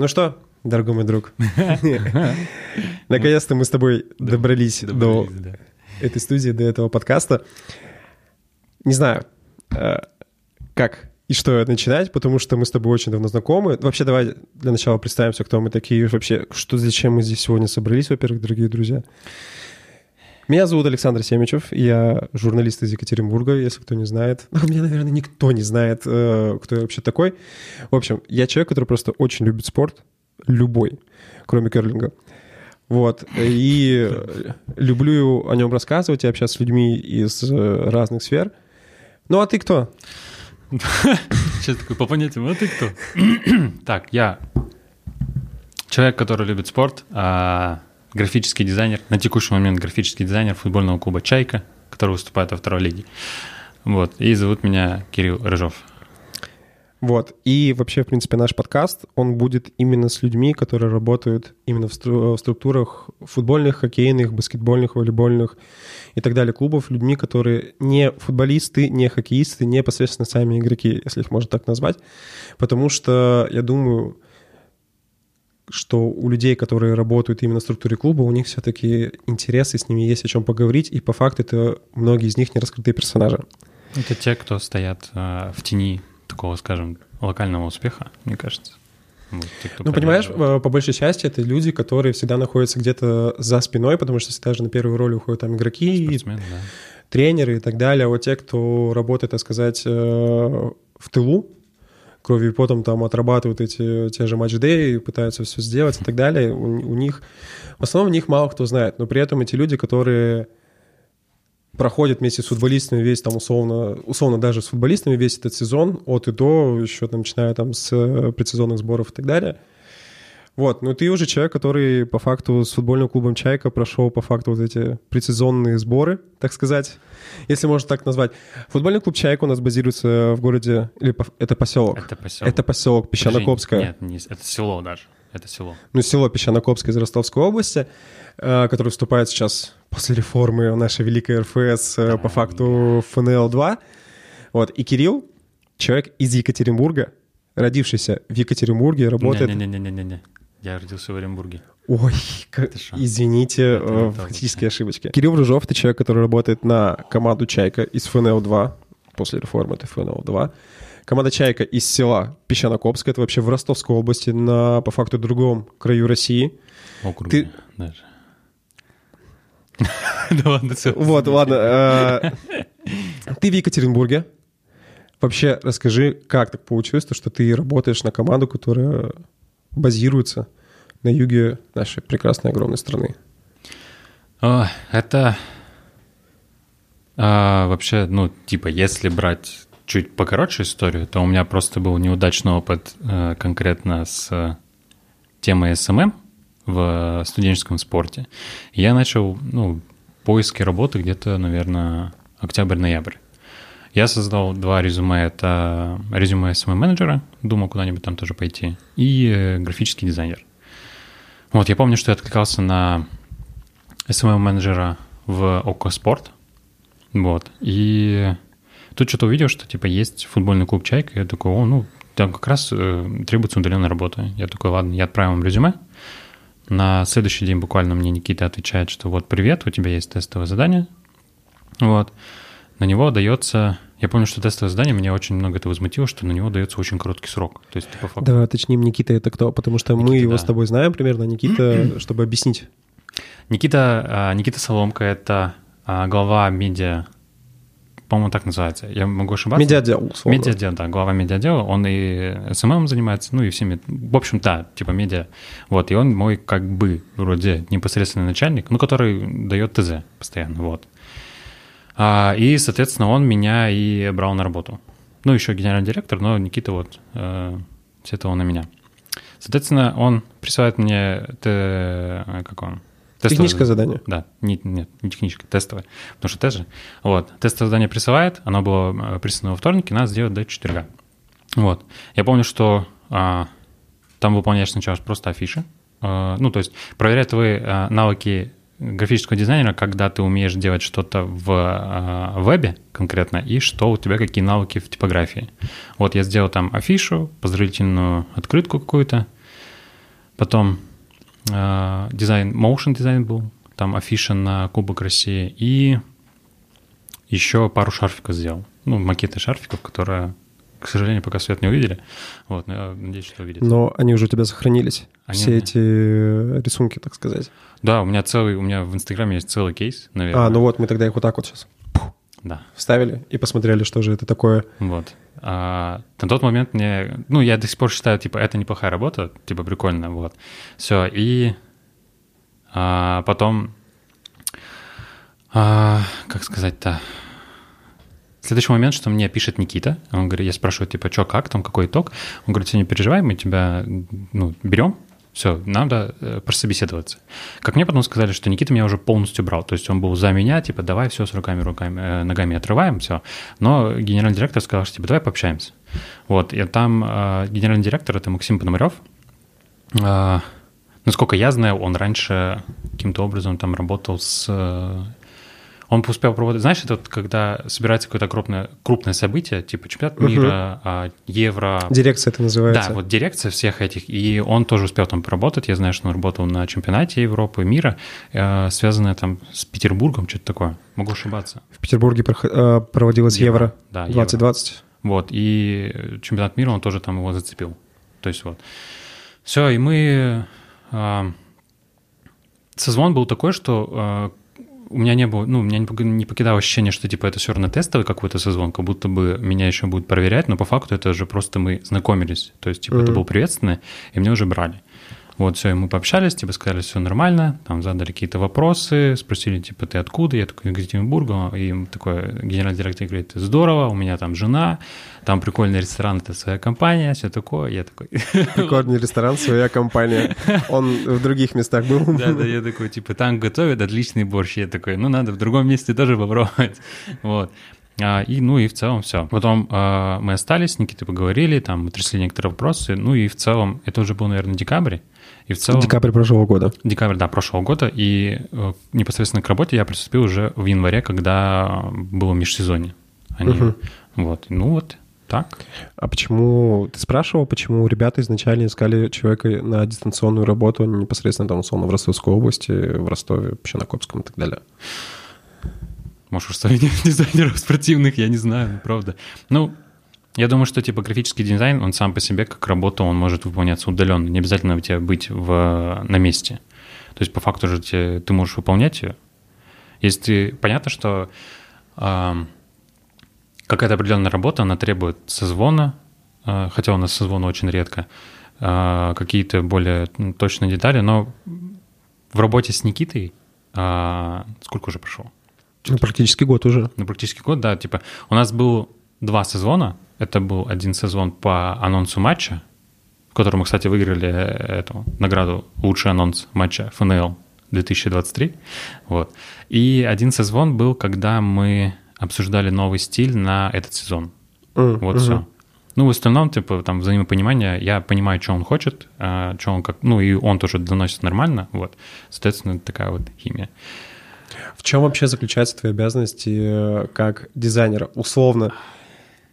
Ну что, дорогой мой друг, наконец-то мы с тобой добрались до этой студии, до этого подкаста. Не знаю, э, как и что начинать, потому что мы с тобой очень давно знакомы. Вообще, давай для начала представимся, кто мы такие, вообще, что, зачем мы здесь сегодня собрались, во-первых, дорогие друзья. Меня зовут Александр Семичев, я журналист из Екатеринбурга, если кто не знает. Ну, меня, наверное, никто не знает, э, кто я вообще такой. В общем, я человек, который просто очень любит спорт, любой, кроме керлинга. Вот, и люблю о нем рассказывать и общаться с людьми из э, разных сфер. Ну, а ты кто? Сейчас такой по понятиям, а ты кто? Так, я человек, который любит спорт, а графический дизайнер, на текущий момент графический дизайнер футбольного клуба «Чайка», который выступает во второй лиге. Вот, и зовут меня Кирилл Рыжов. Вот, и вообще, в принципе, наш подкаст, он будет именно с людьми, которые работают именно в, стру- в структурах футбольных, хоккейных, баскетбольных, волейбольных и так далее клубов, людьми, которые не футболисты, не хоккеисты, не непосредственно сами игроки, если их можно так назвать, потому что, я думаю, что у людей, которые работают именно в структуре клуба, у них все-таки интересы, с ними есть о чем поговорить, и по факту это многие из них не раскрытые персонажи. Это те, кто стоят э, в тени такого, скажем, локального успеха, мне кажется. Вот, те, ну, понимаешь, по большей части это люди, которые всегда находятся где-то за спиной, потому что всегда же на первую роль уходят там игроки, Спортсмен, да. тренеры и так далее. А вот те, кто работает, так сказать, э, в тылу, кровью и потом там отрабатывают эти те же матч-дэй, пытаются все сделать и так далее. У, у них, в основном, у них мало кто знает, но при этом эти люди, которые проходят вместе с футболистами весь там условно, условно даже с футболистами весь этот сезон от и до, еще там, начиная там с э, предсезонных сборов и так далее – вот, ну ты уже человек, который по факту с футбольным клубом «Чайка» прошел по факту вот эти предсезонные сборы, так сказать, если можно так назвать. Футбольный клуб «Чайка» у нас базируется в городе, или это поселок? Это поселок. Это поселок Песчанокопское. Нет, не, это село даже, это село. Ну, село Песчанокопское из Ростовской области, э, которое вступает сейчас после реформы нашей великой РФС э, да, по факту ФНЛ-2. Вот, и Кирилл, человек из Екатеринбурга, родившийся в Екатеринбурге, работает... Не-не-не-не-не. Я родился в Оренбурге. Ой, как... извините, это фактические ошибочки. Кирилл Рыжов — это человек, который работает на команду «Чайка» из ФНЛ-2, после реформы это ФНЛ-2. Команда «Чайка» из села Песчанокопска, это вообще в Ростовской области, на, по факту, другом краю России. Округ Ты... даже. Да ладно, все. Вот, ладно. Э, ты в Екатеринбурге. Вообще, расскажи, как так получилось, что ты работаешь на команду, которая базируется на юге нашей прекрасной огромной страны? Это а, вообще, ну, типа, если брать чуть покороче историю, то у меня просто был неудачный опыт а, конкретно с темой SMM в студенческом спорте. Я начал, ну, поиски работы где-то, наверное, октябрь-ноябрь. Я создал два резюме. Это резюме SMM-менеджера, думал куда-нибудь там тоже пойти, и э, графический дизайнер. Вот, я помню, что я откликался на SMM-менеджера в ОКО Спорт. Вот, и тут что-то увидел, что, типа, есть футбольный клуб «Чайка», я такой, о, ну, там как раз э, требуется удаленная работа. Я такой, ладно, я отправил им резюме. На следующий день буквально мне Никита отвечает, что вот, привет, у тебя есть тестовое задание. Вот на него дается... Я помню, что тестовое задание меня очень много это возмутило, что на него дается очень короткий срок. То есть, по факту... Да, точнее, Никита это кто? Потому что Никита, мы его да. с тобой знаем примерно. Никита, чтобы объяснить. Никита, а, Никита Соломка — это а, глава медиа по-моему, так называется. Я могу ошибаться. Медиадел, условно. Медиадел, да, глава медиадела. Он и SMM занимается, ну и всеми, в общем, да, типа медиа. Вот, и он мой как бы вроде непосредственный начальник, ну, который дает ТЗ постоянно, вот. А, и, соответственно, он меня и брал на работу. Ну, еще генеральный директор, но Никита вот э, все это он на меня. Соответственно, он присылает мне, те, как он, Тестовое Техническое задание? Да, нет, нет, не техническое, тестовое. Потому что тест же. Вот, тестовое задание присылает, оно было э, прислано во вторник, и надо сделать до четверга. Вот. Я помню, что а, там выполняешь сначала просто афиши. А, ну, то есть проверяют твои а, навыки графического дизайнера, когда ты умеешь делать что-то в э, вебе конкретно, и что у тебя какие навыки в типографии. Вот я сделал там афишу, поздравительную открытку какую-то, потом э, дизайн, motion дизайн был, там афиша на Кубок России, и еще пару шарфиков сделал. Ну, макеты шарфиков, которые, к сожалению, пока свет не увидели. Вот, но я надеюсь, что увидите. Но они уже у тебя сохранились, они... все эти рисунки, так сказать. Да, у меня целый, у меня в Инстаграме есть целый кейс, наверное. А, ну вот, мы тогда их вот так вот сейчас да. вставили и посмотрели, что же это такое. Вот. А, на тот момент мне, ну, я до сих пор считаю, типа, это неплохая работа, типа, прикольно, вот. Все, и а, потом, а, как сказать-то, Следующий момент, что мне пишет Никита, он говорит, я спрашиваю, типа, что, как там, какой итог? Он говорит, все, не переживай, мы тебя, ну, берем, все, надо э, прособеседоваться. Как мне потом сказали, что Никита меня уже полностью брал. То есть он был за меня, типа, давай все с руками, руками, э, ногами отрываем, все. Но генеральный директор сказал, что, типа, давай пообщаемся. Вот, и там э, генеральный директор — это Максим Пономарев. Э, насколько я знаю, он раньше каким-то образом там работал с он успел проводить, знаешь, это вот когда собирается какое-то крупное, крупное событие, типа чемпионат угу. мира, а, Евро. Дирекция это называется. Да, вот дирекция всех этих. И он тоже успел там поработать. Я знаю, что он работал на чемпионате Европы, мира, э, связанное там с Петербургом, что-то такое. Могу ошибаться. В Петербурге э, проводилось Евро, Евро да, 2020. Евро. Вот, и чемпионат мира, он тоже там его зацепил. То есть вот. Все, и мы... Э, созвон был такой, что у меня не было, ну, меня не покидало ощущение, что типа это все равно тестовый какой-то созвон, как будто бы меня еще будут проверять, но по факту это же просто мы знакомились. То есть, типа, mm-hmm. это был приветственный, и меня уже брали. Вот, все, и мы пообщались, типа, сказали, все нормально, там задали какие-то вопросы, спросили, типа, ты откуда? Я такой, Екатеринбурга. И такой генеральный директор говорит, здорово, у меня там жена, там прикольный ресторан, это своя компания, все такое. Я такой... Прикольный ресторан, своя компания. Он в других местах был? Да, да, я такой, типа, там готовят отличный борщ. Я такой, ну, надо в другом месте тоже попробовать. Вот. А, и, ну, и в целом все. Потом э, мы остались, с Никитой поговорили, там, утрясли некоторые вопросы, ну, и в целом, это уже был, наверное, декабрь, и в целом... Декабрь прошлого года. Декабрь, да, прошлого года. И э, непосредственно к работе я приступил уже в январе, когда было межсезонье. Они... Угу. Вот. Ну вот так. А почему... Ты спрашивал, почему ребята изначально искали человека на дистанционную работу, а не непосредственно там, условно, в Ростовской области, в Ростове, вообще на Копском и так далее? Может, что дизайнеров спортивных, я не знаю, правда. Ну, я думаю, что типа графический дизайн, он сам по себе как работа, он может выполняться удаленно. Не обязательно у тебя быть в, на месте. То есть по факту же тебе, ты можешь выполнять ее. Если ты... Понятно, что э, какая-то определенная работа, она требует созвона, э, хотя у нас созвона очень редко, э, какие-то более точные детали, но в работе с Никитой э, сколько уже прошло? Ну, практически год уже. Ну, практически год, да. Типа у нас был два сезона, это был один сезон по анонсу матча, в котором мы, кстати, выиграли э, эту награду «Лучший анонс матча ФНЛ 2023». Вот. И один сезон был, когда мы обсуждали новый стиль на этот сезон. Mm, вот mm-hmm. все. Ну, в остальном, типа, там, взаимопонимание, я понимаю, что он хочет, а, что он как... Ну, и он тоже доносит нормально, вот. Соответственно, такая вот химия. В чем вообще заключаются твои обязанности э, как дизайнера? Условно,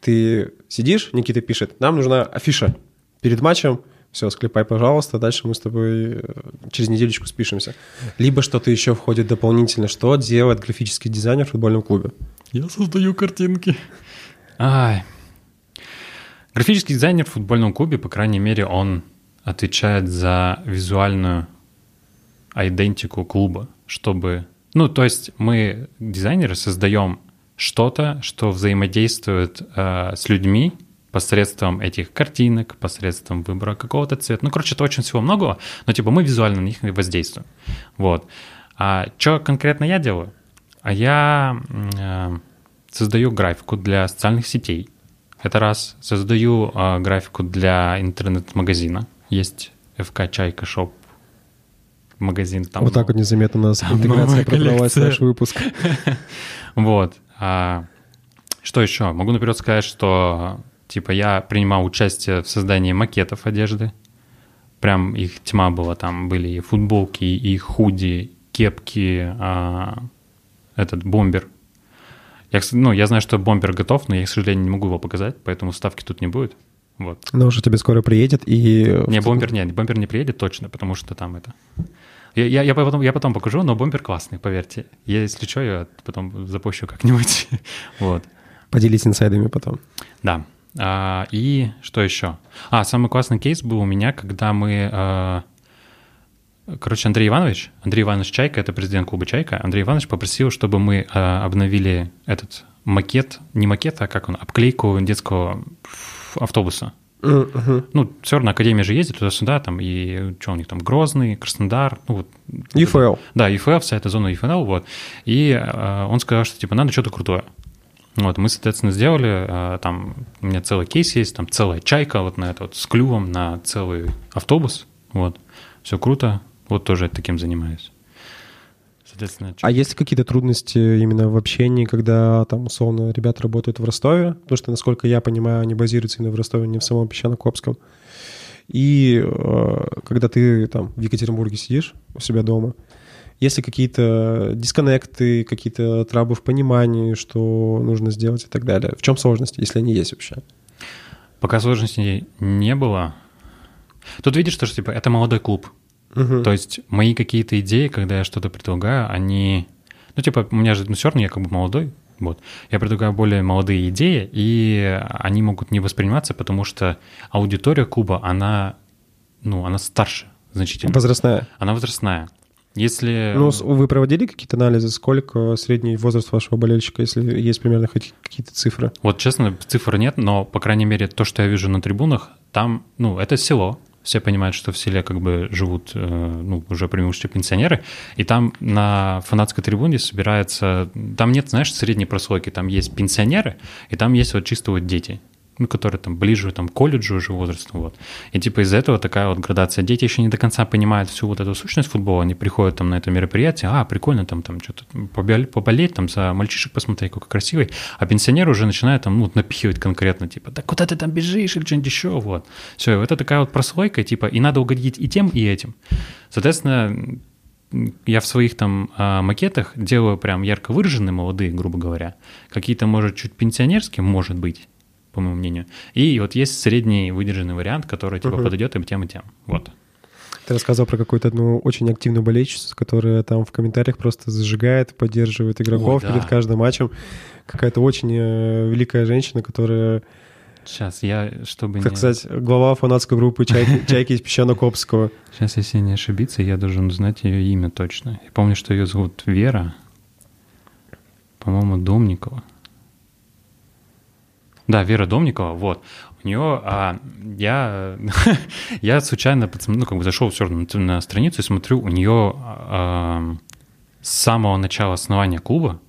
ты сидишь, Никита пишет, нам нужна афиша перед матчем, все, склепай, пожалуйста, дальше мы с тобой э, через неделечку спишемся. Либо что-то еще входит дополнительно, что делает графический дизайнер в футбольном клубе? Я создаю картинки. Ай. Графический дизайнер в футбольном клубе, по крайней мере, он отвечает за визуальную идентику клуба, чтобы... Ну, то есть мы, дизайнеры, создаем что-то, что взаимодействует э, с людьми посредством этих картинок, посредством выбора какого-то цвета. Ну, короче, это очень всего многого, но типа мы визуально на них воздействуем. Вот. А что конкретно я делаю? А я э, создаю графику для социальных сетей. Это раз. Создаю э, графику для интернет-магазина. Есть FK Чайка Шоп магазин. Там вот так вот незаметно у нас интеграция продавалась наш выпуск. Вот. А, что еще? Могу наперед сказать, что типа я принимал участие в создании макетов одежды. Прям их тьма была. Там были и футболки, и худи, кепки, а, этот бомбер. Я, ну, я знаю, что бомбер готов, но я, к сожалению, не могу его показать, поэтому ставки тут не будет. Вот. Но уже тебе скоро приедет и... Не, бомбер нет, бомбер не приедет точно, потому что там это... Я, я, я, потом, я потом покажу, но бомбер классный, поверьте. Я, если что, я потом запущу как-нибудь. вот. Поделись инсайдами потом. Да. А, и что еще? А, самый классный кейс был у меня, когда мы... А, короче, Андрей Иванович, Андрей Иванович Чайка, это президент клуба Чайка, Андрей Иванович попросил, чтобы мы а, обновили этот макет, не макет, а как он, обклейку детского автобуса. Uh-huh. Ну, все равно Академия же ездит туда-сюда, там, и что у них там, Грозный, Краснодар, ну вот. ЕФЛ. Да, ЕФЛ, вся эта зона ЕФЛ, вот. И э, он сказал, что, типа, надо что-то крутое. Вот, мы, соответственно, сделали, э, там, у меня целый кейс есть, там, целая чайка вот на это вот, с клювом на целый автобус, вот. Все круто, вот тоже таким занимаюсь. Соответственно, а есть какие-то трудности именно в общении, когда там, условно, ребята работают в Ростове? Потому что, насколько я понимаю, они базируются именно в Ростове, не в самом Песчано-Копском. И э, когда ты там в Екатеринбурге сидишь у себя дома, есть ли какие-то дисконнекты, какие-то трабы в понимании, что нужно сделать и так далее? В чем сложности, если они есть вообще? Пока сложностей не было. Тут видишь, что типа это молодой клуб. Угу. То есть мои какие-то идеи, когда я что-то предлагаю, они... Ну, типа, у меня же ну, все равно я как бы молодой, вот. Я предлагаю более молодые идеи, и они могут не восприниматься, потому что аудитория клуба, она, ну, она старше значительно. Возрастная. Она возрастная. Если... Ну, вы проводили какие-то анализы, сколько средний возраст вашего болельщика, если есть примерно хоть какие-то цифры? Вот честно, цифр нет, но, по крайней мере, то, что я вижу на трибунах, там, ну, это село, все понимают, что в селе как бы живут э, ну, уже преимущественно пенсионеры, и там на фанатской трибуне собирается, там нет, знаешь, средней прослойки, там есть пенсионеры, и там есть вот чисто вот дети ну, которые там ближе там, к колледжу уже возрасту, вот. И типа из-за этого такая вот градация. Дети еще не до конца понимают всю вот эту сущность футбола, они приходят там на это мероприятие, а, прикольно там, там что-то поболеть, там за мальчишек посмотреть, какой красивый, а пенсионер уже начинает там, ну, напихивать конкретно, типа, да куда ты там бежишь или что-нибудь еще, вот. Все, это такая вот прослойка, типа, и надо угодить и тем, и этим. Соответственно, я в своих там а, макетах делаю прям ярко выраженные молодые, грубо говоря. Какие-то, может, чуть пенсионерские, может быть, по моему мнению. И вот есть средний выдержанный вариант, который типа uh-huh. подойдет им тем и тем. Вот. Ты рассказывал про какую-то одну очень активную болельщицу, которая там в комментариях просто зажигает, поддерживает игроков Ой, да. перед каждым матчем. Какая-то очень э, великая женщина, которая... Сейчас, я, чтобы так не... сказать, глава фанатской группы «Чайки, Чайки из Песчано-Копского». Сейчас, если не ошибиться, я должен знать ее имя точно. Я помню, что ее зовут Вера, по-моему, Домникова. Да, Вера Домникова, вот. У нее, а, я, я случайно, ну, как бы зашел все равно на, на страницу и смотрю, у нее а, с самого начала основания клуба,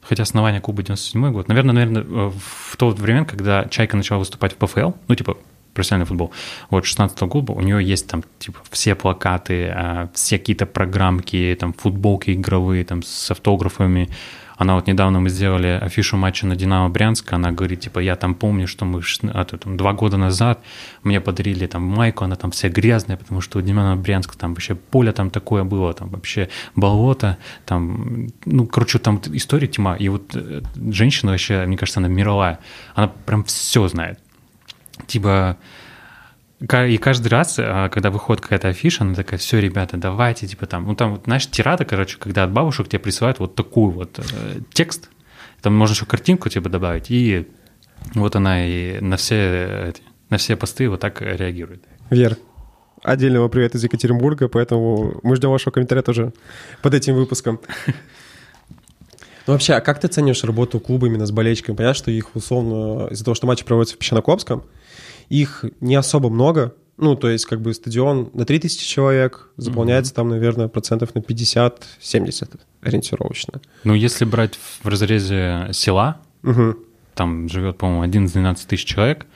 хотя основание клуба 97 год, наверное, наверное, в то время, когда Чайка начала выступать в ПФЛ, ну, типа, профессиональный футбол. Вот, 16 -го года у нее есть там, типа, все плакаты, а, все какие-то программки, там, футболки игровые, там, с автографами, она вот недавно мы сделали афишу матча на Динамо Брянск, она говорит, типа, я там помню, что мы а, там, два года назад мне подарили там майку, она там вся грязная, потому что у Динамо Брянск там вообще поле там такое было, там вообще болото, там, ну, короче, там история тьма. И вот э, женщина вообще, мне кажется, она мировая, она прям все знает. Типа, и каждый раз, а, когда выходит какая-то афиша, она такая, все, ребята, давайте, типа там, ну там, вот, знаешь, тирада, короче, когда от бабушек тебе присылают вот такую вот э, текст, там можно еще картинку типа добавить, и вот она и на все, эти, на все посты вот так реагирует. Вер, отдельного привет из Екатеринбурга, поэтому мы ждем вашего комментария тоже под этим выпуском. Ну вообще, а как ты ценишь работу клуба именно с болельщиками? Понятно, что их условно из-за того, что матчи проводятся в Песчанокопском, их не особо много, ну, то есть как бы стадион на 3000 человек заполняется mm-hmm. там, наверное, процентов на 50-70 ориентировочно. Ну, если брать в разрезе села, mm-hmm. там живет, по-моему, 11-12 тысяч человек,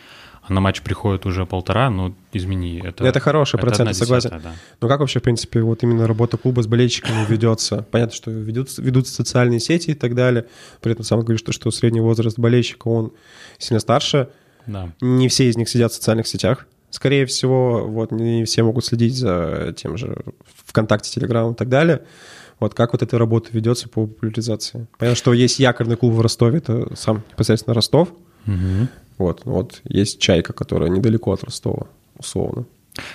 а на матч приходит уже полтора, ну, измени. Это, это хороший процент, согласен. Да. Но как вообще, в принципе, вот именно работа клуба с болельщиками ведется? Понятно, что ведут, ведут социальные сети и так далее. При этом сам говоришь, что, что средний возраст болельщика, он сильно старше. Да. Не все из них сидят в социальных сетях. Скорее всего, вот не все могут следить за тем же ВКонтакте, Телеграмом и так далее. Вот как вот эта работа ведется по популяризации? Понятно, что есть якорный клуб в Ростове, это сам непосредственно Ростов. Угу. Вот, вот есть «Чайка», которая недалеко от Ростова, условно.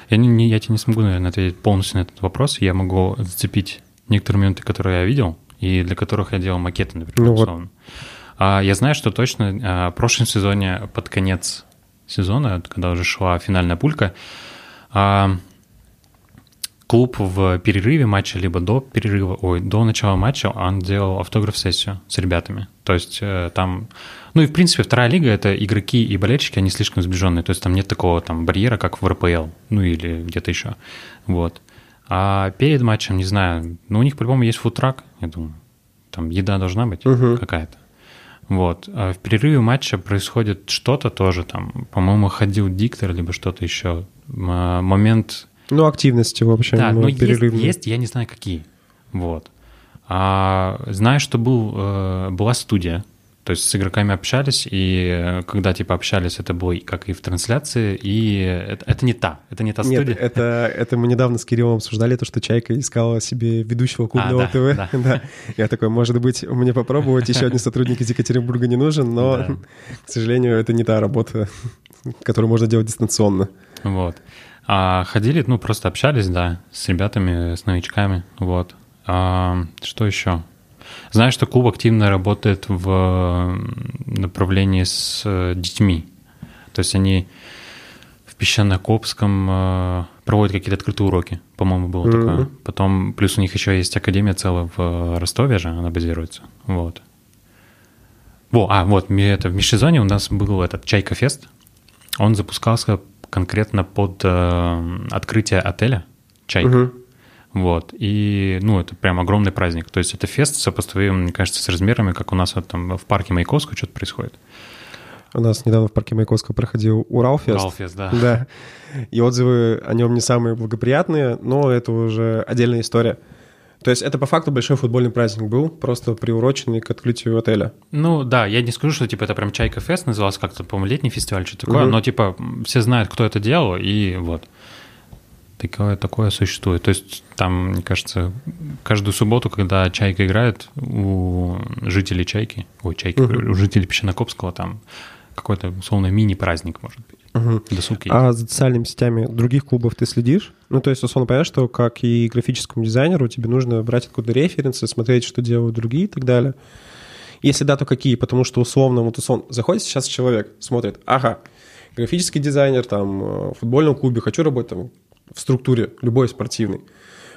Я, не, не, я тебе не смогу, наверное, ответить полностью на этот вопрос. Я могу зацепить некоторые моменты, которые я видел, и для которых я делал макеты, например, ну, условно. Вот. А, я знаю, что точно а, в прошлом сезоне под конец сезона, когда уже шла финальная пулька, а, клуб в перерыве матча, либо до перерыва, ой, до начала матча он делал автограф-сессию с ребятами. То есть э, там, ну и в принципе вторая лига — это игроки и болельщики, они слишком сближенные, то есть там нет такого там барьера, как в РПЛ, ну или где-то еще, вот. А перед матчем, не знаю, ну у них по-любому есть фудтрак, я думаю, там еда должна быть угу. какая-то. Вот. А в перерыве матча происходит что-то тоже там. По-моему, ходил диктор, либо что-то еще. Момент ну, активности, в общем, да, но есть, есть, я не знаю, какие. Вот. А, знаю, что был, э, была студия, то есть с игроками общались, и э, когда типа общались, это было как и в трансляции, и это, это не та, это не та Нет, студия. это, это мы недавно с Кириллом обсуждали, то, что Чайка искала себе ведущего клубного а, да, ТВ. Да. да. Я такой, может быть, мне попробовать, еще один сотрудник из Екатеринбурга не нужен, но, да. к сожалению, это не та работа, которую можно делать дистанционно. Вот. А ходили, ну, просто общались, да, с ребятами, с новичками, вот. А, что еще? Знаю, что клуб активно работает в направлении с э, детьми. То есть они в Песчано-Копском э, проводят какие-то открытые уроки, по-моему, было mm-hmm. такое. Потом, плюс у них еще есть академия целая в Ростове же, она базируется, вот. Во, а, вот, это, в межсезонье у нас был этот Чайка-фест. Он запускался конкретно под э, открытие отеля «Чайка». Угу. Вот, и, ну, это прям огромный праздник. То есть это фест сопоставим, мне кажется, с размерами, как у нас вот там в парке Маяковского что-то происходит. У нас недавно в парке Маяковского проходил Уралфест. Уралфест, да. Да. И отзывы о нем не самые благоприятные, но это уже отдельная история. То есть это по факту большой футбольный праздник был, просто приуроченный к открытию отеля. Ну да, я не скажу, что типа это прям Чайка Фест назывался как-то, по-моему, летний фестиваль, что такое, угу. но типа все знают, кто это делал, и вот. Такое, такое существует. То есть там, мне кажется, каждую субботу, когда Чайка играет, у жителей Чайки, ой, Чайки, угу. у жителей Песчанокопского там какой-то, условно, мини-праздник, может быть. Угу. Досуг А за социальными сетями других клубов ты следишь? Ну, то есть, условно, понятно, что как и графическому дизайнеру тебе нужно брать откуда референсы, смотреть, что делают другие и так далее. Если да, то какие? Потому что условно, вот условно, заходит сейчас человек, смотрит, ага, графический дизайнер, там, э, в футбольном клубе, хочу работать там в структуре, любой спортивной.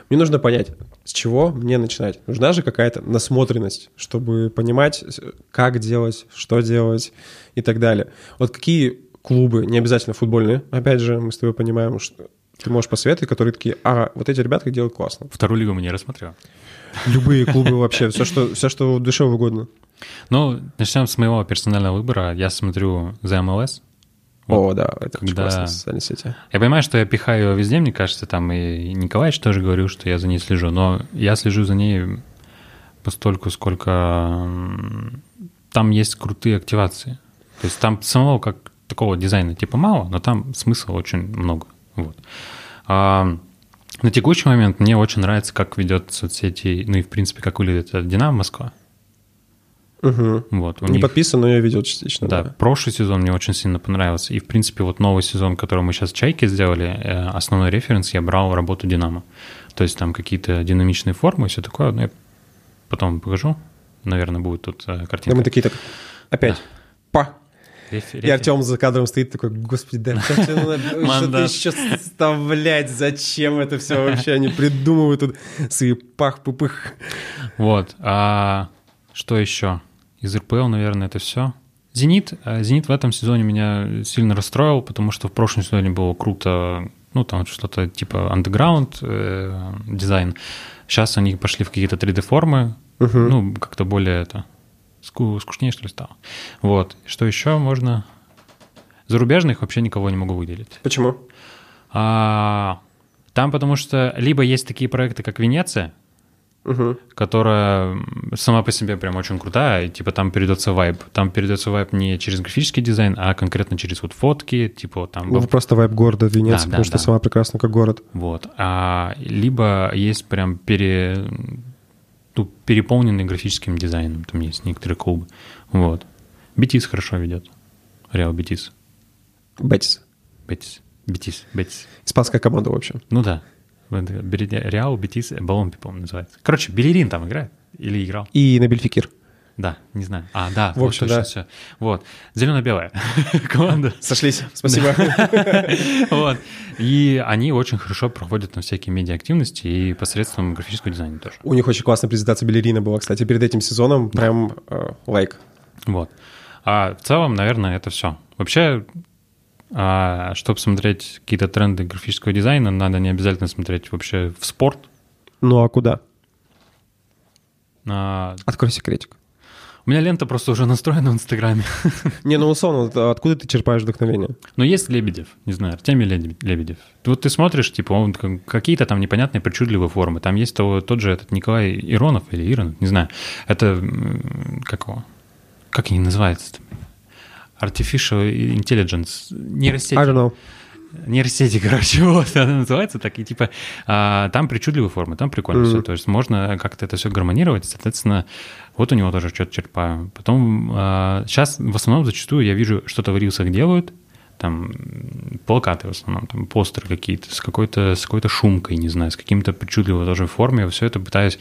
Мне нужно понять, с чего мне начинать. Нужна же какая-то насмотренность, чтобы понимать, как делать, что делать и так далее. Вот какие клубы, не обязательно футбольные, опять же, мы с тобой понимаем, что ты можешь посоветовать, которые такие, ага, вот эти ребята делают классно. Вторую лигу мы не рассмотрел. Любые клубы вообще, все, что, все, что душе угодно. Ну, начнем с моего персонального выбора. Я смотрю за МЛС. Вот, О, да, это когда... классно, социальные сети. Я понимаю, что я пихаю его везде, мне кажется, там и Николаевич тоже говорил, что я за ней слежу, но я слежу за ней постольку, сколько там есть крутые активации. То есть там самого как такого дизайна типа мало, но там смысла очень много. Вот. А, на текущий момент мне очень нравится, как ведет соцсети, ну и в принципе, как выглядит Динамо Москва. Угу. Вот, Не них... подписан, но я видел частично. Да, да, прошлый сезон мне очень сильно понравился. И, в принципе, вот новый сезон, который мы сейчас Чайки сделали, э, основной референс я брал работу Динамо. То есть там какие-то динамичные формы и все такое. Но я потом покажу. Наверное, будет тут э, картинка. Да мы такие так, опять, да. па, и Артем за кадром стоит такой, господи, да что-то еще вставлять, зачем это все вообще? Они придумывают тут свои пах-пупых. Вот, а что еще? Из РПЛ, наверное, это все. Зенит. А Зенит в этом сезоне меня сильно расстроил, потому что в прошлом сезоне было круто, ну, там что-то типа андеграунд э, дизайн. Сейчас они пошли в какие-то 3D-формы, угу. ну, как-то более это скучнее, что ли, стало. Вот. Что еще можно? Зарубежных вообще никого не могу выделить. Почему? А, там потому что либо есть такие проекты, как Венеция, угу. которая сама по себе прям очень крутая, и типа там передается вайб. Там передается вайб не через графический дизайн, а конкретно через вот фотки, типа там... Ну, просто вайб города Венеция, да, потому да, что да. сама прекрасна как город. Вот. А, либо есть прям пере ну, переполненный графическим дизайном, там есть некоторые клубы. Вот. Бетис хорошо ведет. Реал Бетис. Бетис. Бетис. Бетис. Бетис. Испанская команда, в общем. Ну да. Реал, Бетис, Баломпи, по-моему, называется. Короче, Белерин там играет или играл. И Набиль Фикир. Да, не знаю. А, да, в общем, вот, да. все. Вот. Зелено-белая команда. Сошлись, спасибо. вот. И они очень хорошо проходят на всякие медиа-активности и посредством графического дизайна тоже. У них очень классная презентация Белерина была, кстати, перед этим сезоном. Прям э, лайк. Вот. А в целом, наверное, это все. Вообще, а, чтобы смотреть какие-то тренды графического дизайна, надо не обязательно смотреть вообще в спорт. Ну а куда? А... Открой секретик. У меня лента просто уже настроена в Инстаграме. Не, ну условно, откуда ты черпаешь вдохновение? Ну, есть Лебедев, не знаю, Артемий Лебедев. Вот ты смотришь, типа, он какие-то там непонятные, причудливые формы. Там есть того, тот же этот Николай Иронов или Иронов, не знаю. Это, как его, как они называются? Artificial Intelligence, нейросеть. I don't know нейросети, короче, вот она называется так, и типа а, там причудливые формы, там прикольно mm-hmm. все, то есть можно как-то это все гармонировать, соответственно, вот у него тоже что-то черпаю. Потом а, сейчас в основном зачастую я вижу, что-то в рилсах делают, там плакаты в основном, там постеры какие-то с какой-то с какой-то шумкой, не знаю, с каким-то причудливой тоже формой, все это пытаюсь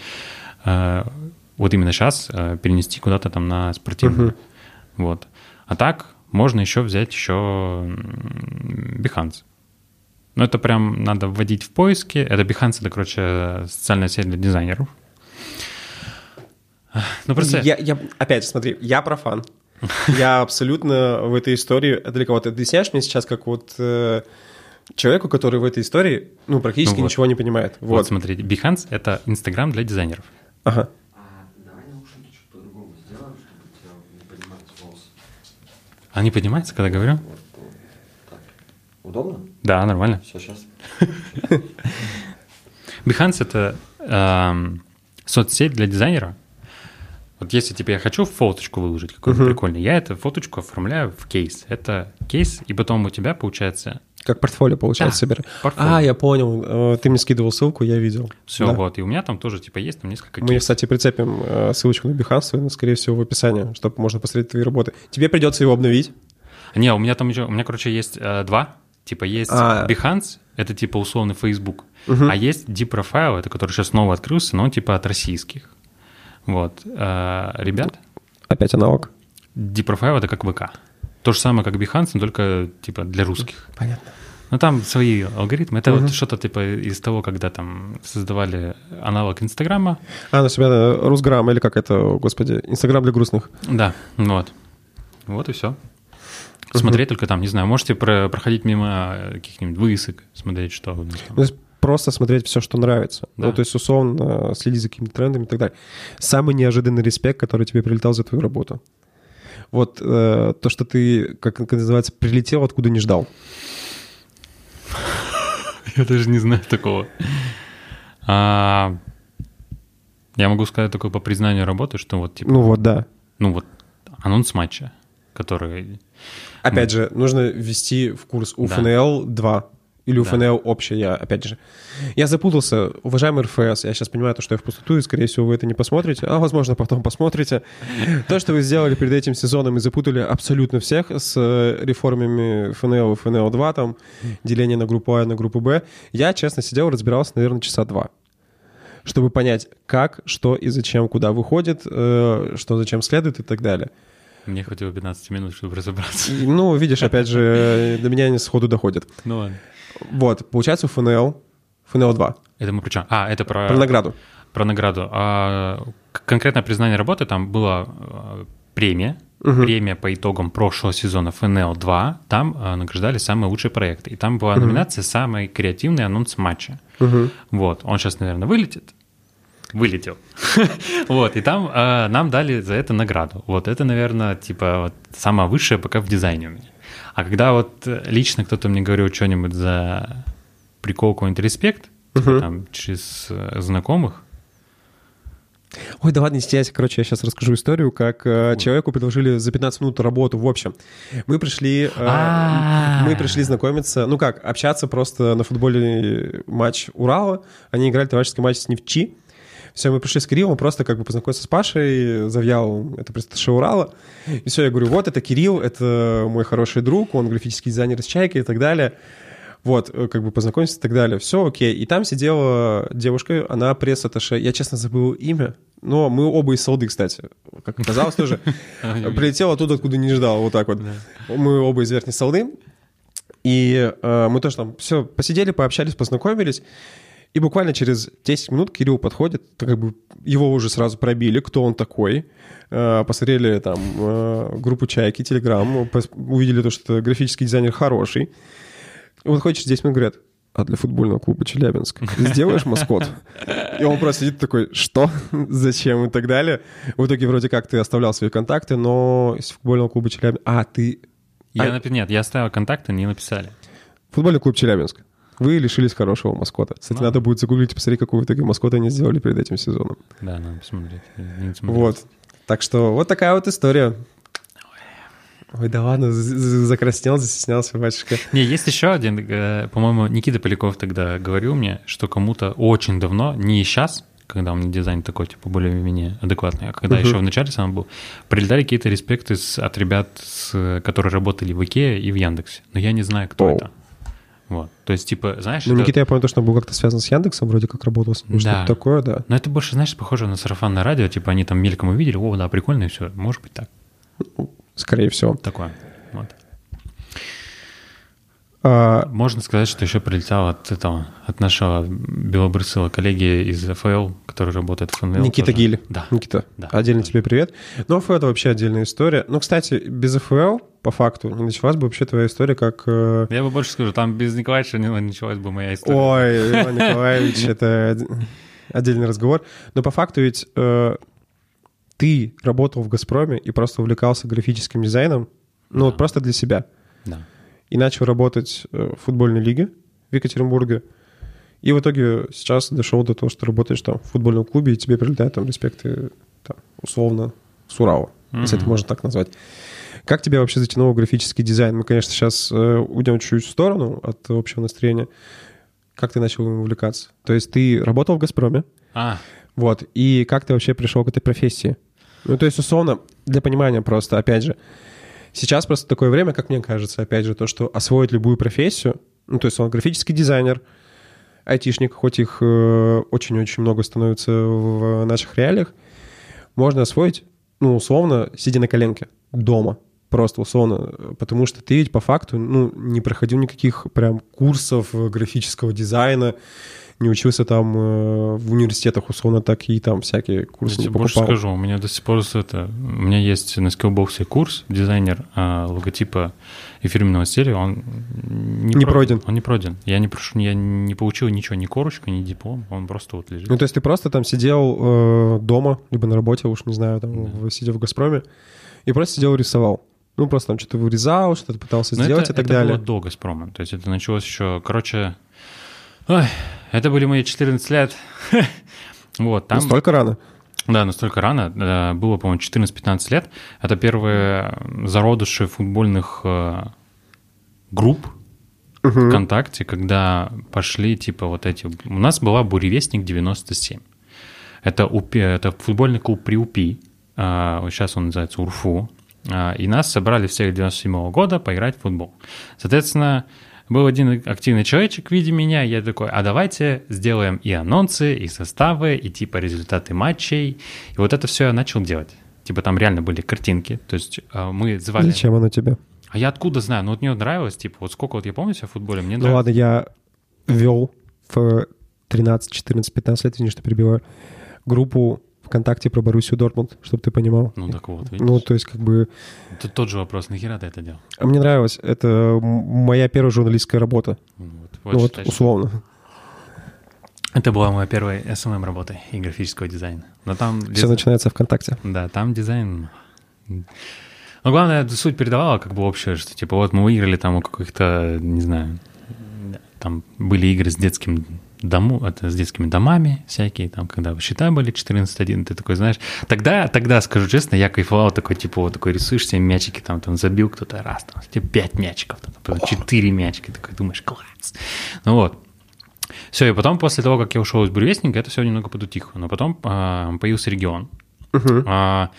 а, вот именно сейчас а, перенести куда-то там на спортивную, mm-hmm. вот. А так можно еще взять еще Behance. Но это прям надо вводить в поиски. Это Behance, это, короче, социальная сеть для дизайнеров. Ну, просто... Я, я, опять смотри, я профан. Я абсолютно в этой истории... Кого? Ты объясняешь мне сейчас, как вот э, человеку, который в этой истории, ну, практически ну, вот. ничего не понимает. Вот, вот смотрите, Behance — это Инстаграм для дизайнеров. Ага. Не поднимается, когда говорю? Удобно? Да, нормально. Все, сейчас. Behance — это э, соцсеть для дизайнера. Вот если тебе я хочу фоточку выложить какую-то uh-huh. прикольную, я эту фоточку оформляю в кейс. Это кейс, и потом у тебя получается... Как портфолио, получается, да, собираю. А, я понял. Э, ты мне скидывал ссылку, я видел. Все, да. вот. И у меня там тоже, типа, есть там несколько Мы, кстати, прицепим э, ссылочку на Behance, но, скорее всего, в описании, чтобы можно посмотреть твои работы. Тебе придется его обновить. Не, у меня там еще... У меня, короче, есть э, два. Типа, есть а... Behance, это, типа, условный Facebook. Угу. А есть Deep Profile, это который сейчас снова открылся, но он, типа, от российских. Вот. А, ребят. Опять аналог. Deep Profile — это как ВК. То же самое, как Behance, но только, типа, для русских. Понятно. Ну, там свои алгоритмы. Это угу. вот что-то типа из того, когда там создавали аналог Инстаграма. А, на себя э, Русграм или как это, господи, Инстаграм для грустных. Да, вот. Вот и все. Смотреть угу. только там, не знаю, можете про проходить мимо каких-нибудь высок, смотреть, что... Ну, то есть просто смотреть все, что нравится. Да. Ну, то есть, условно, следить за какими-то трендами и так далее. Самый неожиданный респект, который тебе прилетал за твою работу. Вот э, то, что ты, как это называется, прилетел, откуда не ждал. Я даже не знаю такого. А, я могу сказать только по признанию работы, что вот типа... Ну вот, да. Ну вот анонс матча, который... Опять же, нужно ввести в курс УФНЛ да. 2 или УФНЛ да. общее, я, опять же. Я запутался, уважаемый РФС, я сейчас понимаю, то, что я в пустоту, и, скорее всего, вы это не посмотрите, а, возможно, потом посмотрите. То, что вы сделали перед этим сезоном и запутали абсолютно всех с э, реформами ФНЛ и ФНЛ-2, там, деление на группу А и на группу Б, я, честно, сидел, разбирался, наверное, часа два чтобы понять, как, что и зачем, куда выходит, э, что зачем следует и так далее. Мне хватило 15 минут, чтобы разобраться. Ну, видишь, опять же, до меня они сходу доходят. Ну ладно. Вот, получается ФНЛ, ФНЛ 2. Это мы про что? А, это про... Про награду. Про награду. А, конкретное признание работы там была премия, угу. премия по итогам прошлого сезона ФНЛ 2. Там а, награждали самые лучшие проекты. И там была угу. номинация «Самый креативный анонс матча». Угу. Вот, он сейчас, наверное, вылетит. Вылетел. вот, и там э, нам дали за это награду. Вот это, наверное, типа вот, самое высшее пока в дизайне у меня. А когда вот лично кто-то мне говорил что-нибудь за прикол, какой-нибудь респект, uh-huh. там, через э, знакомых, Ой, да ладно, не стесняйся. Короче, я сейчас расскажу историю, как э, человеку предложили за 15 минут работу. В общем, мы пришли, э, мы пришли знакомиться, ну как, общаться просто на футболе матч Урала. Они играли товарищеский матч с Невчи. Все, мы пришли с Кириллом, просто как бы познакомиться с Пашей, Завьяловым, это представитель Урала. И все, я говорю, вот это Кирилл, это мой хороший друг, он графический дизайнер из «Чайки» и так далее. Вот, э, как бы познакомиться и так далее. Все окей. И там сидела девушка, она пресс-атташе. Я, честно, забыл имя. Но мы оба из Салды, кстати. Как оказалось тоже. Прилетел оттуда, откуда не ждал. Вот так вот. Мы оба из Верхней Салды. И э, мы тоже там все посидели, пообщались, познакомились. И буквально через 10 минут Кирилл подходит, как бы его уже сразу пробили, кто он такой. Э, посмотрели там э, группу Чайки, Телеграм, увидели то, что графический дизайнер хороший. И вот хочешь 10 минут говорят, а для футбольного клуба Челябинск сделаешь маскот? И он просто сидит такой, что? Зачем? И так далее. В итоге вроде как ты оставлял свои контакты, но из футбольного клуба Челябинск... А, ты... Я, а... Нет, я оставил контакты, не написали. Футбольный клуб Челябинск. Вы лишились хорошего маскота. Кстати, надо будет загуглить и посмотреть, какого в итоге маскота они сделали перед этим сезоном. Да, надо посмотреть. Вот. Так что вот такая вот история. Ой, да ладно, закраснел, застеснялся, батюшка. Не, есть еще один, э, по-моему, Никита Поляков тогда говорил мне, что кому-то очень давно, не сейчас, когда у меня дизайн такой, типа, более-менее адекватный, а когда uh-huh. еще в начале сам был, прилетали какие-то респекты с, от ребят, с, которые работали в Икее и в Яндексе. Но я не знаю, кто oh. это. Вот. То есть, типа, знаешь... Ну, это... Никита, я понял, что он был как-то связан с Яндексом, вроде как работал с ним, да. что-то такое, да. Но это больше, знаешь, похоже на сарафанное радио, типа, они там мельком увидели, о, да, прикольно, и все, может быть так. Скорее всего. Такое. А... Можно сказать, что еще прилетел от этого, от нашего белобрысого коллеги из ФЛ, который работает в ФНЛ. Никита тоже. Гиль. Да. Никита, да. отдельно тебе привет. Ну, ФЛ — это вообще отдельная история. Ну, кстати, без ФЛ, по факту, не началась бы вообще твоя история как... Э, Я бы больше скажу, там без Николаевича не началась бы моя история. Ой, Иван Николаевич, это отдельный разговор. Но по факту ведь э, ты работал в «Газпроме» и просто увлекался графическим дизайном, ну, вот просто для себя. Да и начал работать э, в футбольной лиге в Екатеринбурге. И в итоге сейчас дошел до того, что работаешь там в футбольном клубе, и тебе прилетают там респекты там, условно с Урала, mm-hmm. если это можно так назвать. Как тебя вообще затянуло графический дизайн? Мы, конечно, сейчас э, уйдем чуть-чуть в сторону от общего настроения. Как ты начал им увлекаться? То есть ты работал в «Газпроме». А. Вот. И как ты вообще пришел к этой профессии? Ну, то есть, условно, для понимания просто, опять же, Сейчас просто такое время, как мне кажется, опять же, то, что освоить любую профессию, ну, то есть он графический дизайнер, айтишник, хоть их э, очень-очень много становится в наших реалиях, можно освоить, ну, условно, сидя на коленке дома, просто условно, потому что ты ведь по факту, ну, не проходил никаких прям курсов графического дизайна, не учился там э, в университетах, условно, так и там всякие курсы Я не больше скажу, у меня до сих пор это... У меня есть на Skillbox курс, дизайнер а, логотипа и фирменного стиля, он не, не пройден. Он не пройден. Я не прошу, я не получил ничего, ни корочку, ни диплом, он просто вот лежит. Ну, то есть ты просто там сидел э, дома, либо на работе, уж не знаю, там, да. сидел в «Газпроме», и просто сидел и рисовал. Ну, просто там что-то вырезал, что-то пытался Но сделать это, и так это далее. Это было до «Газпрома». То есть это началось еще... Короче, Ой, это были мои 14 лет. вот, там... Настолько рано? Да, настолько рано. Было, по-моему, 14-15 лет. Это первые зародыши футбольных э, групп угу. ВКонтакте, когда пошли, типа, вот эти... У нас была «Буревестник 97». Это, УПИ, это футбольный клуб при УПИ. Сейчас он называется УРФУ. А, и нас собрали всех 97 -го года поиграть в футбол. Соответственно, был один активный человечек в виде меня, я такой, а давайте сделаем и анонсы, и составы, и типа результаты матчей. И вот это все я начал делать. Типа там реально были картинки, то есть э, мы звали... Зачем оно тебе? А я откуда знаю? Ну вот мне нравилось, типа вот сколько вот я помню себя в футболе, мне Ну ладно, я вел в 13, 14, 15 лет, извини, что перебиваю, группу ВКонтакте про Боруссию Дортмунд, чтобы ты понимал. Ну так вот, видишь. Ну, то есть как бы... Тут тот же вопрос, нахера ты это делал? А мне нравилось. Это моя первая журналистская работа. Вот, вот, ну вот, условно. Это была моя первая SMM работа и графического дизайна. Но там... Все диз... начинается ВКонтакте. Да, там дизайн... Но главное, суть передавала как бы общее, что типа вот мы выиграли там у каких-то, не знаю, там были игры с детским дому, это с детскими домами всякие, там, когда счета были 14-1, ты такой, знаешь, тогда, тогда, скажу честно, я кайфовал такой, типа, вот такой рисуешь себе мячики, там, там, забил кто-то раз, там, тебе 5 мячиков, там, потом 4 мячика, такой думаешь, класс. Ну вот. Все, и потом, после того, как я ушел из буревестника, это все немного подутихло. Но потом а, появился регион. Угу. А,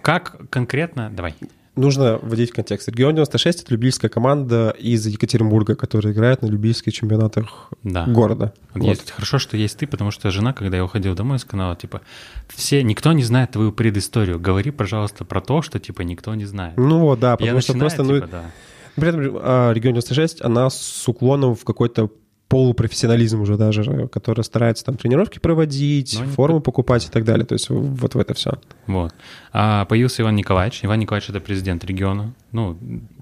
как конкретно... Давай нужно вводить в контекст. Регион 96 — это любительская команда из Екатеринбурга, которая играет на любительских чемпионатах да. города. Вот. Есть, хорошо, что есть ты, потому что жена, когда я уходил домой, сказала, типа, все, никто не знает твою предысторию. Говори, пожалуйста, про то, что, типа, никто не знает. Ну вот, да, потому я что начинаю, просто... Ну, типа, да. При этом а, регион 96, она с уклоном в какой-то полупрофессионализм уже даже, который старается там тренировки проводить, Но форму не... покупать и так далее. То есть вот в это все. Вот. А появился Иван Николаевич. Иван Николаевич — это президент региона. Ну,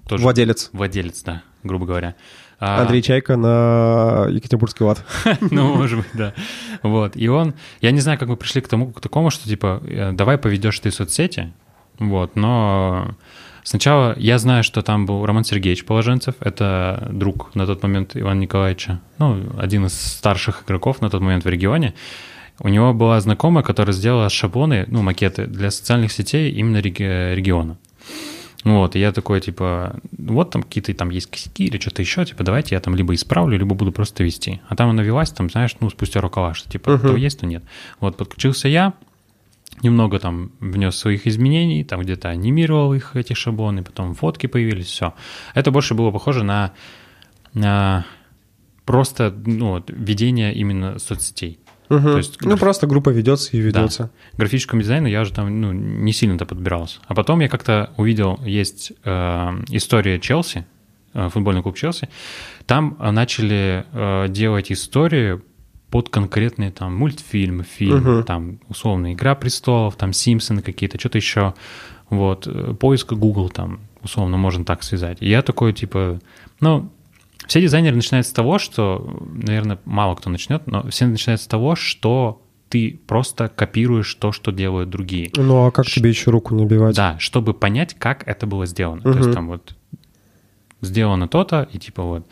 тоже... Владелец. Владелец, да, грубо говоря. А... Андрей Чайка на Екатеринбургский лад. Ну, может быть, да. Вот. И он... Я не знаю, как мы пришли к тому, к такому, что, типа, э, давай поведешь ты соцсети, вот, но Сначала я знаю, что там был Роман Сергеевич Положенцев, это друг на тот момент Ивана Николаевича, ну, один из старших игроков на тот момент в регионе. У него была знакомая, которая сделала шаблоны, ну, макеты для социальных сетей именно реги- региона. Вот, и я такой, типа, вот там какие-то там есть косяки или что-то еще, типа, давайте я там либо исправлю, либо буду просто вести. А там она велась, там, знаешь, ну, спустя рукава, что, типа, uh-huh. то есть, то нет. Вот, подключился я, немного там внес своих изменений, там где-то анимировал их, эти шаблоны, потом фотки появились, все. Это больше было похоже на, на просто ну, ведение именно соцсетей. Угу. То есть, ну, граф... просто группа ведется и ведется. Да. Графическому дизайну я уже там ну, не сильно-то подбирался. А потом я как-то увидел, есть э, история Челси, э, футбольный клуб Челси. Там начали э, делать истории под конкретные там мультфильмы, фильмы, угу. там условно «Игра престолов», там «Симпсоны» какие-то, что-то еще. Вот, э, поиск Google там, условно, можно так связать. И я такой, типа, ну, все дизайнеры начинают с того, что, наверное, мало кто начнет, но все начинают с того, что ты просто копируешь то, что делают другие. Ну, а как Ш... тебе еще руку набивать? Да, чтобы понять, как это было сделано. Угу. То есть там вот сделано то-то, и типа вот.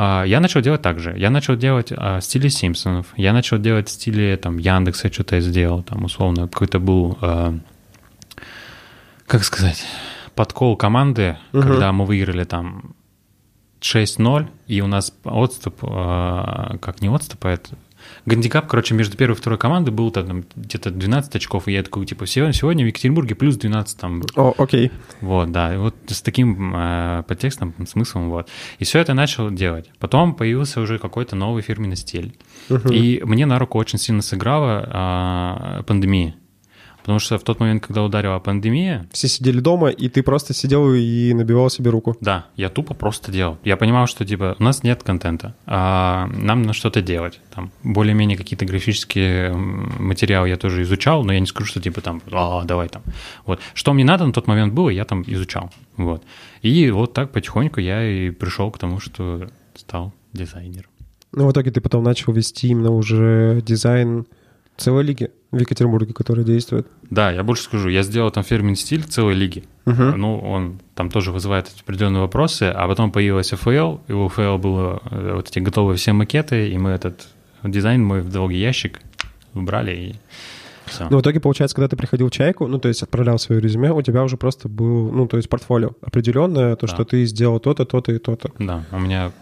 А, я начал делать так же. Я начал делать а, в стиле Симпсонов, я начал делать в стиле там Яндекса, что-то я сделал, там условно какой-то был, а, как сказать, подкол команды, угу. когда мы выиграли там 6-0, и у нас отступ, как не отступ, а это гандикап, короче, между первой и второй командой был там где-то 12 очков, и я такой, типа, сегодня, сегодня в Екатеринбурге плюс 12 там. О, окей. Вот, да, и вот с таким э, подтекстом, смыслом, вот. И все это начал делать. Потом появился уже какой-то новый фирменный стиль. Uh-huh. И мне на руку очень сильно сыграла э, пандемия. Потому что в тот момент, когда ударила пандемия... Все сидели дома, и ты просто сидел и набивал себе руку. Да, я тупо просто делал. Я понимал, что, типа, у нас нет контента, а нам надо что-то делать. Там, более-менее какие-то графические материалы я тоже изучал, но я не скажу, что, типа, там, а, давай там. Вот. Что мне надо на тот момент было, я там изучал. Вот. И вот так потихоньку я и пришел к тому, что стал дизайнером. Ну, в итоге ты потом начал вести именно уже дизайн целой лиги в Екатеринбурге, которая действует. Да, я больше скажу, я сделал там фирменный стиль целой лиги. Угу. Ну, он там тоже вызывает определенные вопросы, а потом появилась FL, и у FL было э, вот эти готовые все макеты, и мы этот дизайн мой в долгий ящик убрали и все. Ну, в итоге, получается, когда ты приходил в чайку, ну, то есть отправлял свое резюме, у тебя уже просто был, ну, то есть портфолио определенное, то, да. что ты сделал то-то, то-то и то-то. Да, у меня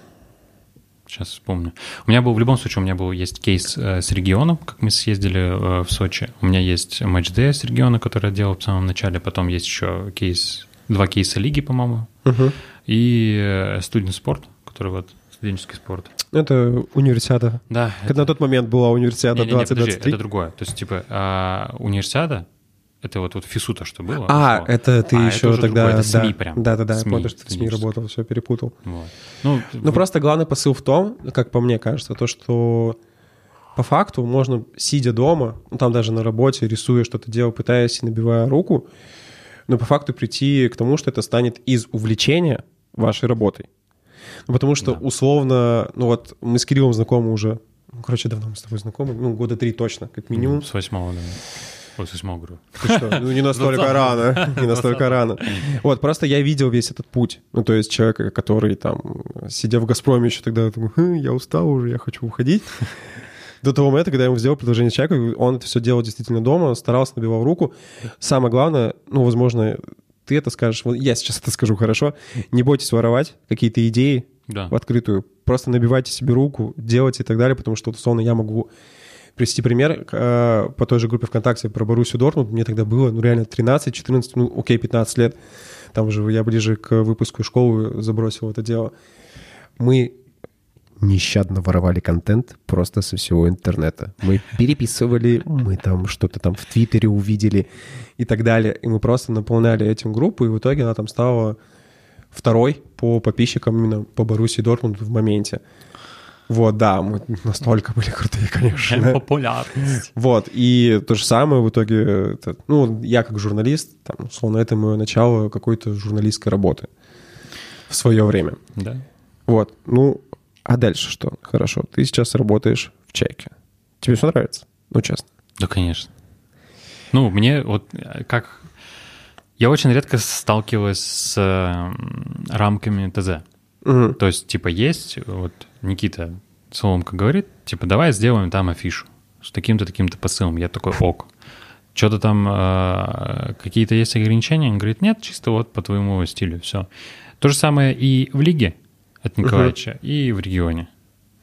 Сейчас вспомню. У меня был, в любом случае, у меня был есть кейс э, с регионом, как мы съездили э, в Сочи. У меня есть матч Day с региона, который я делал в самом начале. Потом есть еще кейс, два кейса лиги, по-моему. Угу. И э, студент спорт, который вот студенческий спорт. Это универсиада. Да. Это... на тот момент была универсиада не, не, не, 2023. это другое. То есть, типа, а, универсиада это вот, вот ФИСУ-то что было? А, вот. это ты а, еще это тогда... Другое, это СМИ прям. Да-да-да, я помню, что ты в СМИ работал, все перепутал. Вот. Ну, ну вы... просто главный посыл в том, как по мне кажется, то, что по факту можно, сидя дома, ну, там даже на работе, рисуя что-то, делая, пытаясь и набивая руку, но по факту прийти к тому, что это станет из увлечения вашей работой. Ну, потому что да. условно, ну вот мы с Кириллом знакомы уже, ну, короче, давно мы с тобой знакомы, ну, года три точно, как минимум. С восьмого, да. Ой, с восьмого года. Ты что? Ну, не настолько рано. Не настолько рано. Вот, просто я видел весь этот путь. Ну, то есть человека, который там, сидя в «Газпроме» еще тогда, думаю, я устал уже, я хочу уходить. До того момента, когда я ему сделал предложение человеку, он это все делал действительно дома, старался, набивал руку. Самое главное, ну, возможно, ты это скажешь, вот я сейчас это скажу хорошо, не бойтесь воровать какие-то идеи, Да. в открытую. Просто набивайте себе руку, делайте и так далее, потому что, условно, я могу привести пример э, по той же группе ВКонтакте про Боруссию Дортмунд. Мне тогда было, ну, реально 13, 14, ну, окей, 15 лет. Там уже я ближе к выпуску школы забросил это дело. Мы нещадно воровали контент просто со всего интернета. Мы переписывали, мы там что-то там в Твиттере увидели и так далее. И мы просто наполняли этим группу, и в итоге она там стала второй по подписчикам именно по Боруссии Дортмунд в моменте. Вот, да, мы настолько были крутые, конечно. Популярность. Вот, и то же самое в итоге, это, ну, я как журналист, там, условно, это мое начало какой-то журналистской работы в свое время. Да. Вот, ну, а дальше что? Хорошо, ты сейчас работаешь в чайке. Тебе все нравится? Ну, честно. Да, конечно. Ну, мне вот э, как... Я очень редко сталкиваюсь с э, рамками ТЗ. Мгм. То есть, типа, есть, вот Никита Соломка говорит, типа, давай сделаем там афишу с таким-то, таким-то посылом. Я такой, ок. Что-то там, э, какие-то есть ограничения? Он говорит, нет, чисто вот по твоему стилю, все. То же самое и в лиге от Николаевича, и в регионе.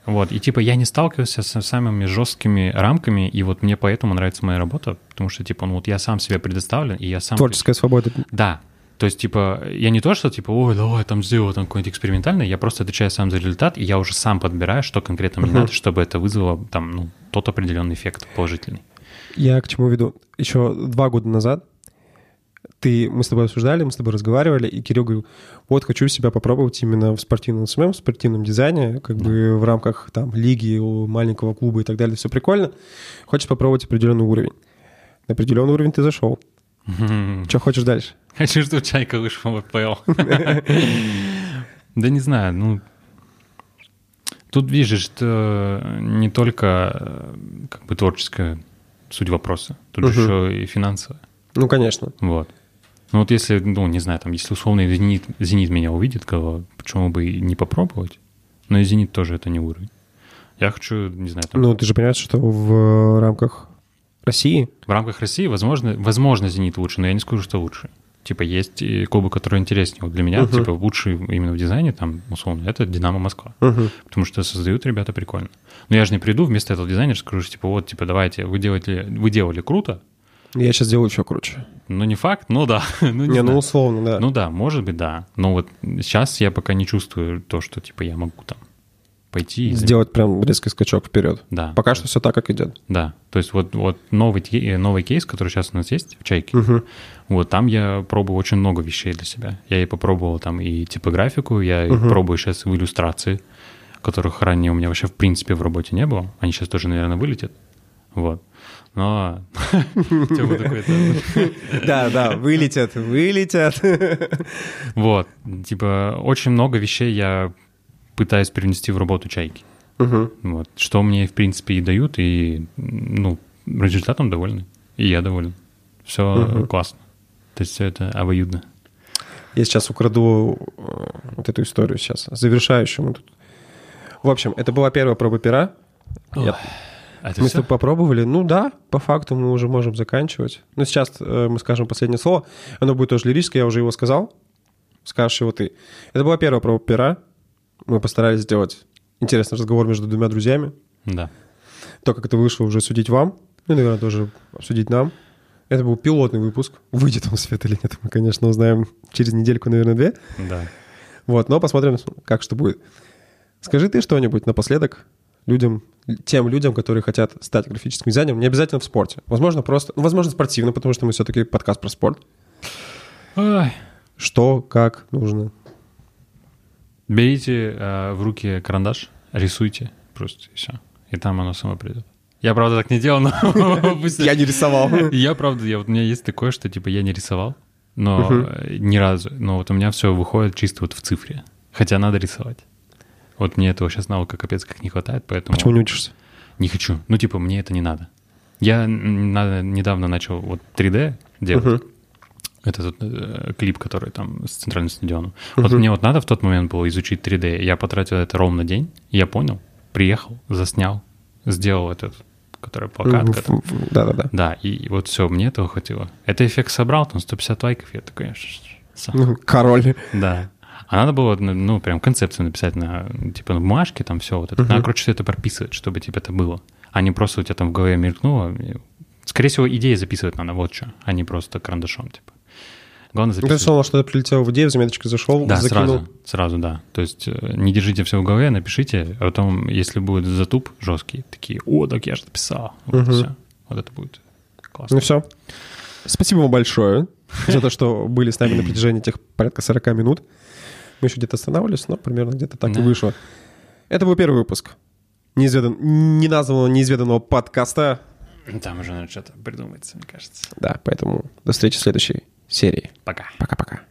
Вот, и типа я не сталкивался со самыми жесткими рамками, и вот мне поэтому нравится моя работа, потому что, типа, ну вот я сам себе предоставлен, и я сам... Творческая свобода. Да. То есть, типа, я не то, что, типа, ой, давай там сделай там какой-нибудь экспериментальный, я просто отвечаю сам за результат, и я уже сам подбираю, что конкретно мне надо, чтобы это вызвало там, ну, тот определенный эффект положительный. Я к чему веду? Еще два года назад ты, мы с тобой обсуждали, мы с тобой разговаривали, и Кирилл говорил, вот хочу себя попробовать именно в спортивном SMM, в спортивном дизайне, как бы в рамках там лиги, маленького клуба и так далее, все прикольно. Хочешь попробовать определенный уровень. На определенный уровень ты зашел. Что хочешь дальше? Хочу, чтобы Чайка вышел в АПЛ. Да не знаю, ну... Тут видишь, что не только э, как бы творческая суть вопроса, тут же еще и финансовая. Ну, конечно. Вот. Ну вот если, ну не знаю, там, если условно «Зенит», «Зенит» меня увидит, то почему бы и не попробовать? Но и «Зенит» тоже это не уровень. Я хочу, не знаю, там, Ну, ты же понимаешь, что в рамках России в рамках России, возможно, возможно, «Зенит» лучше, но я не скажу, что лучше. Типа есть и клубы, которые интереснее. Вот для меня, Мгм. типа, лучший именно в дизайне, там, условно, это «Динамо Москва». Мгм. Потому что создают ребята прикольно. Но я же не приду вместо этого дизайнера, скажу, что, типа, вот, типа, давайте, вы делаете, вы делали круто, я сейчас делаю еще круче. но не факт, ну да. ну, не Не, ну условно, да. Ну да, может быть, да. Но вот сейчас я пока не чувствую то, что типа я могу там пойти и Сделать прям резкий скачок вперед. Да. Пока что все так, как идет. Да. То есть вот, вот новый, те- новый кейс, который сейчас у нас есть в чайке, Мгм. вот там я пробую очень много вещей для себя. Я и попробовал там и типографику, я Мгм. пробую сейчас в иллюстрации, которых ранее у меня вообще в принципе в работе не было. Они сейчас тоже, наверное, вылетят. Вот. Но... Да, да, вылетят, вылетят. Вот. Типа очень много вещей я пытаюсь привнести в работу чайки. Мгм. Вот. Что мне, в принципе, и дают, и, ну, результатом довольны. И я доволен. Все Мгм. классно. То есть все это обоюдно. Я сейчас украду э, вот эту историю сейчас, завершающую. В общем, это была первая проба пера. Я- А мы с тобой попробовали. Ну да, по факту мы уже можем заканчивать. Но сейчас э, мы скажем последнее слово. Оно будет тоже лирическое, я уже его сказал. Скажешь его ты. Это была первая проба пера. Мы постарались сделать интересный разговор между двумя друзьями. Да. То, как это вышло, уже судить вам. Ну, наверное, тоже обсудить нам. Это был пилотный выпуск. Выйдет он в свет или нет, мы, конечно, узнаем через недельку, наверное, две. Да. Вот, но посмотрим, как что будет. Скажи ты что-нибудь напоследок людям, тем людям, которые хотят стать графическим дизайнером, не обязательно в спорте. Возможно, просто, ну, возможно, спортивно, потому что мы все-таки подкаст про спорт. Ой. Что, как нужно. Берите э, в руки карандаш, рисуйте просто, и все. И там оно само придет. Я, правда, так не делал, но Я не рисовал. Я, правда, я, вот у меня есть такое, что, типа, я не рисовал, но ни разу. Но вот у меня все выходит чисто вот в цифре. Хотя надо рисовать. Вот мне этого сейчас навыка капец как не хватает, поэтому... Почему не учишься? Не хочу. Ну, типа, мне это не надо. Я недавно начал вот 3D делать. Это тот э, клип, который там с центральным стадионом. Вот Мгм. мне вот надо в тот момент было изучить 3D. Я потратил это ровно день. Я понял, приехал, заснял, сделал этот, который плакат. Да-да-да. Да, и вот все, мне этого хватило. Это эффект собрал, там 150 лайков, я такой... Ну, Король. Да. А надо было, ну, прям концепцию написать на, типа, на бумажке, там все вот это. Uh-huh. Надо, короче, все это прописывать, чтобы, типа, это было. А не просто у тебя там в голове мелькнуло. Скорее всего, идеи записывать надо, вот что, а не просто карандашом, типа. Главное записывать. Ты сказал, что ты прилетел в идею, в заметочку зашел, Да, закинул. сразу, сразу, да. То есть э, не держите все в голове, напишите, а потом, если будет затуп жесткий, такие, о, так я же написал. Вот, угу. все. вот это будет классно. Ну все. Спасибо вам большое за то, что были с нами на протяжении этих порядка 40 минут. Мы еще где-то останавливались, но примерно где-то так и вышло. Это был первый выпуск неизведан... неназванного, неизведанного подкаста. Там уже надо что-то придумается, мне кажется. Да, поэтому до встречи в следующей серии. Пока. Пока-пока.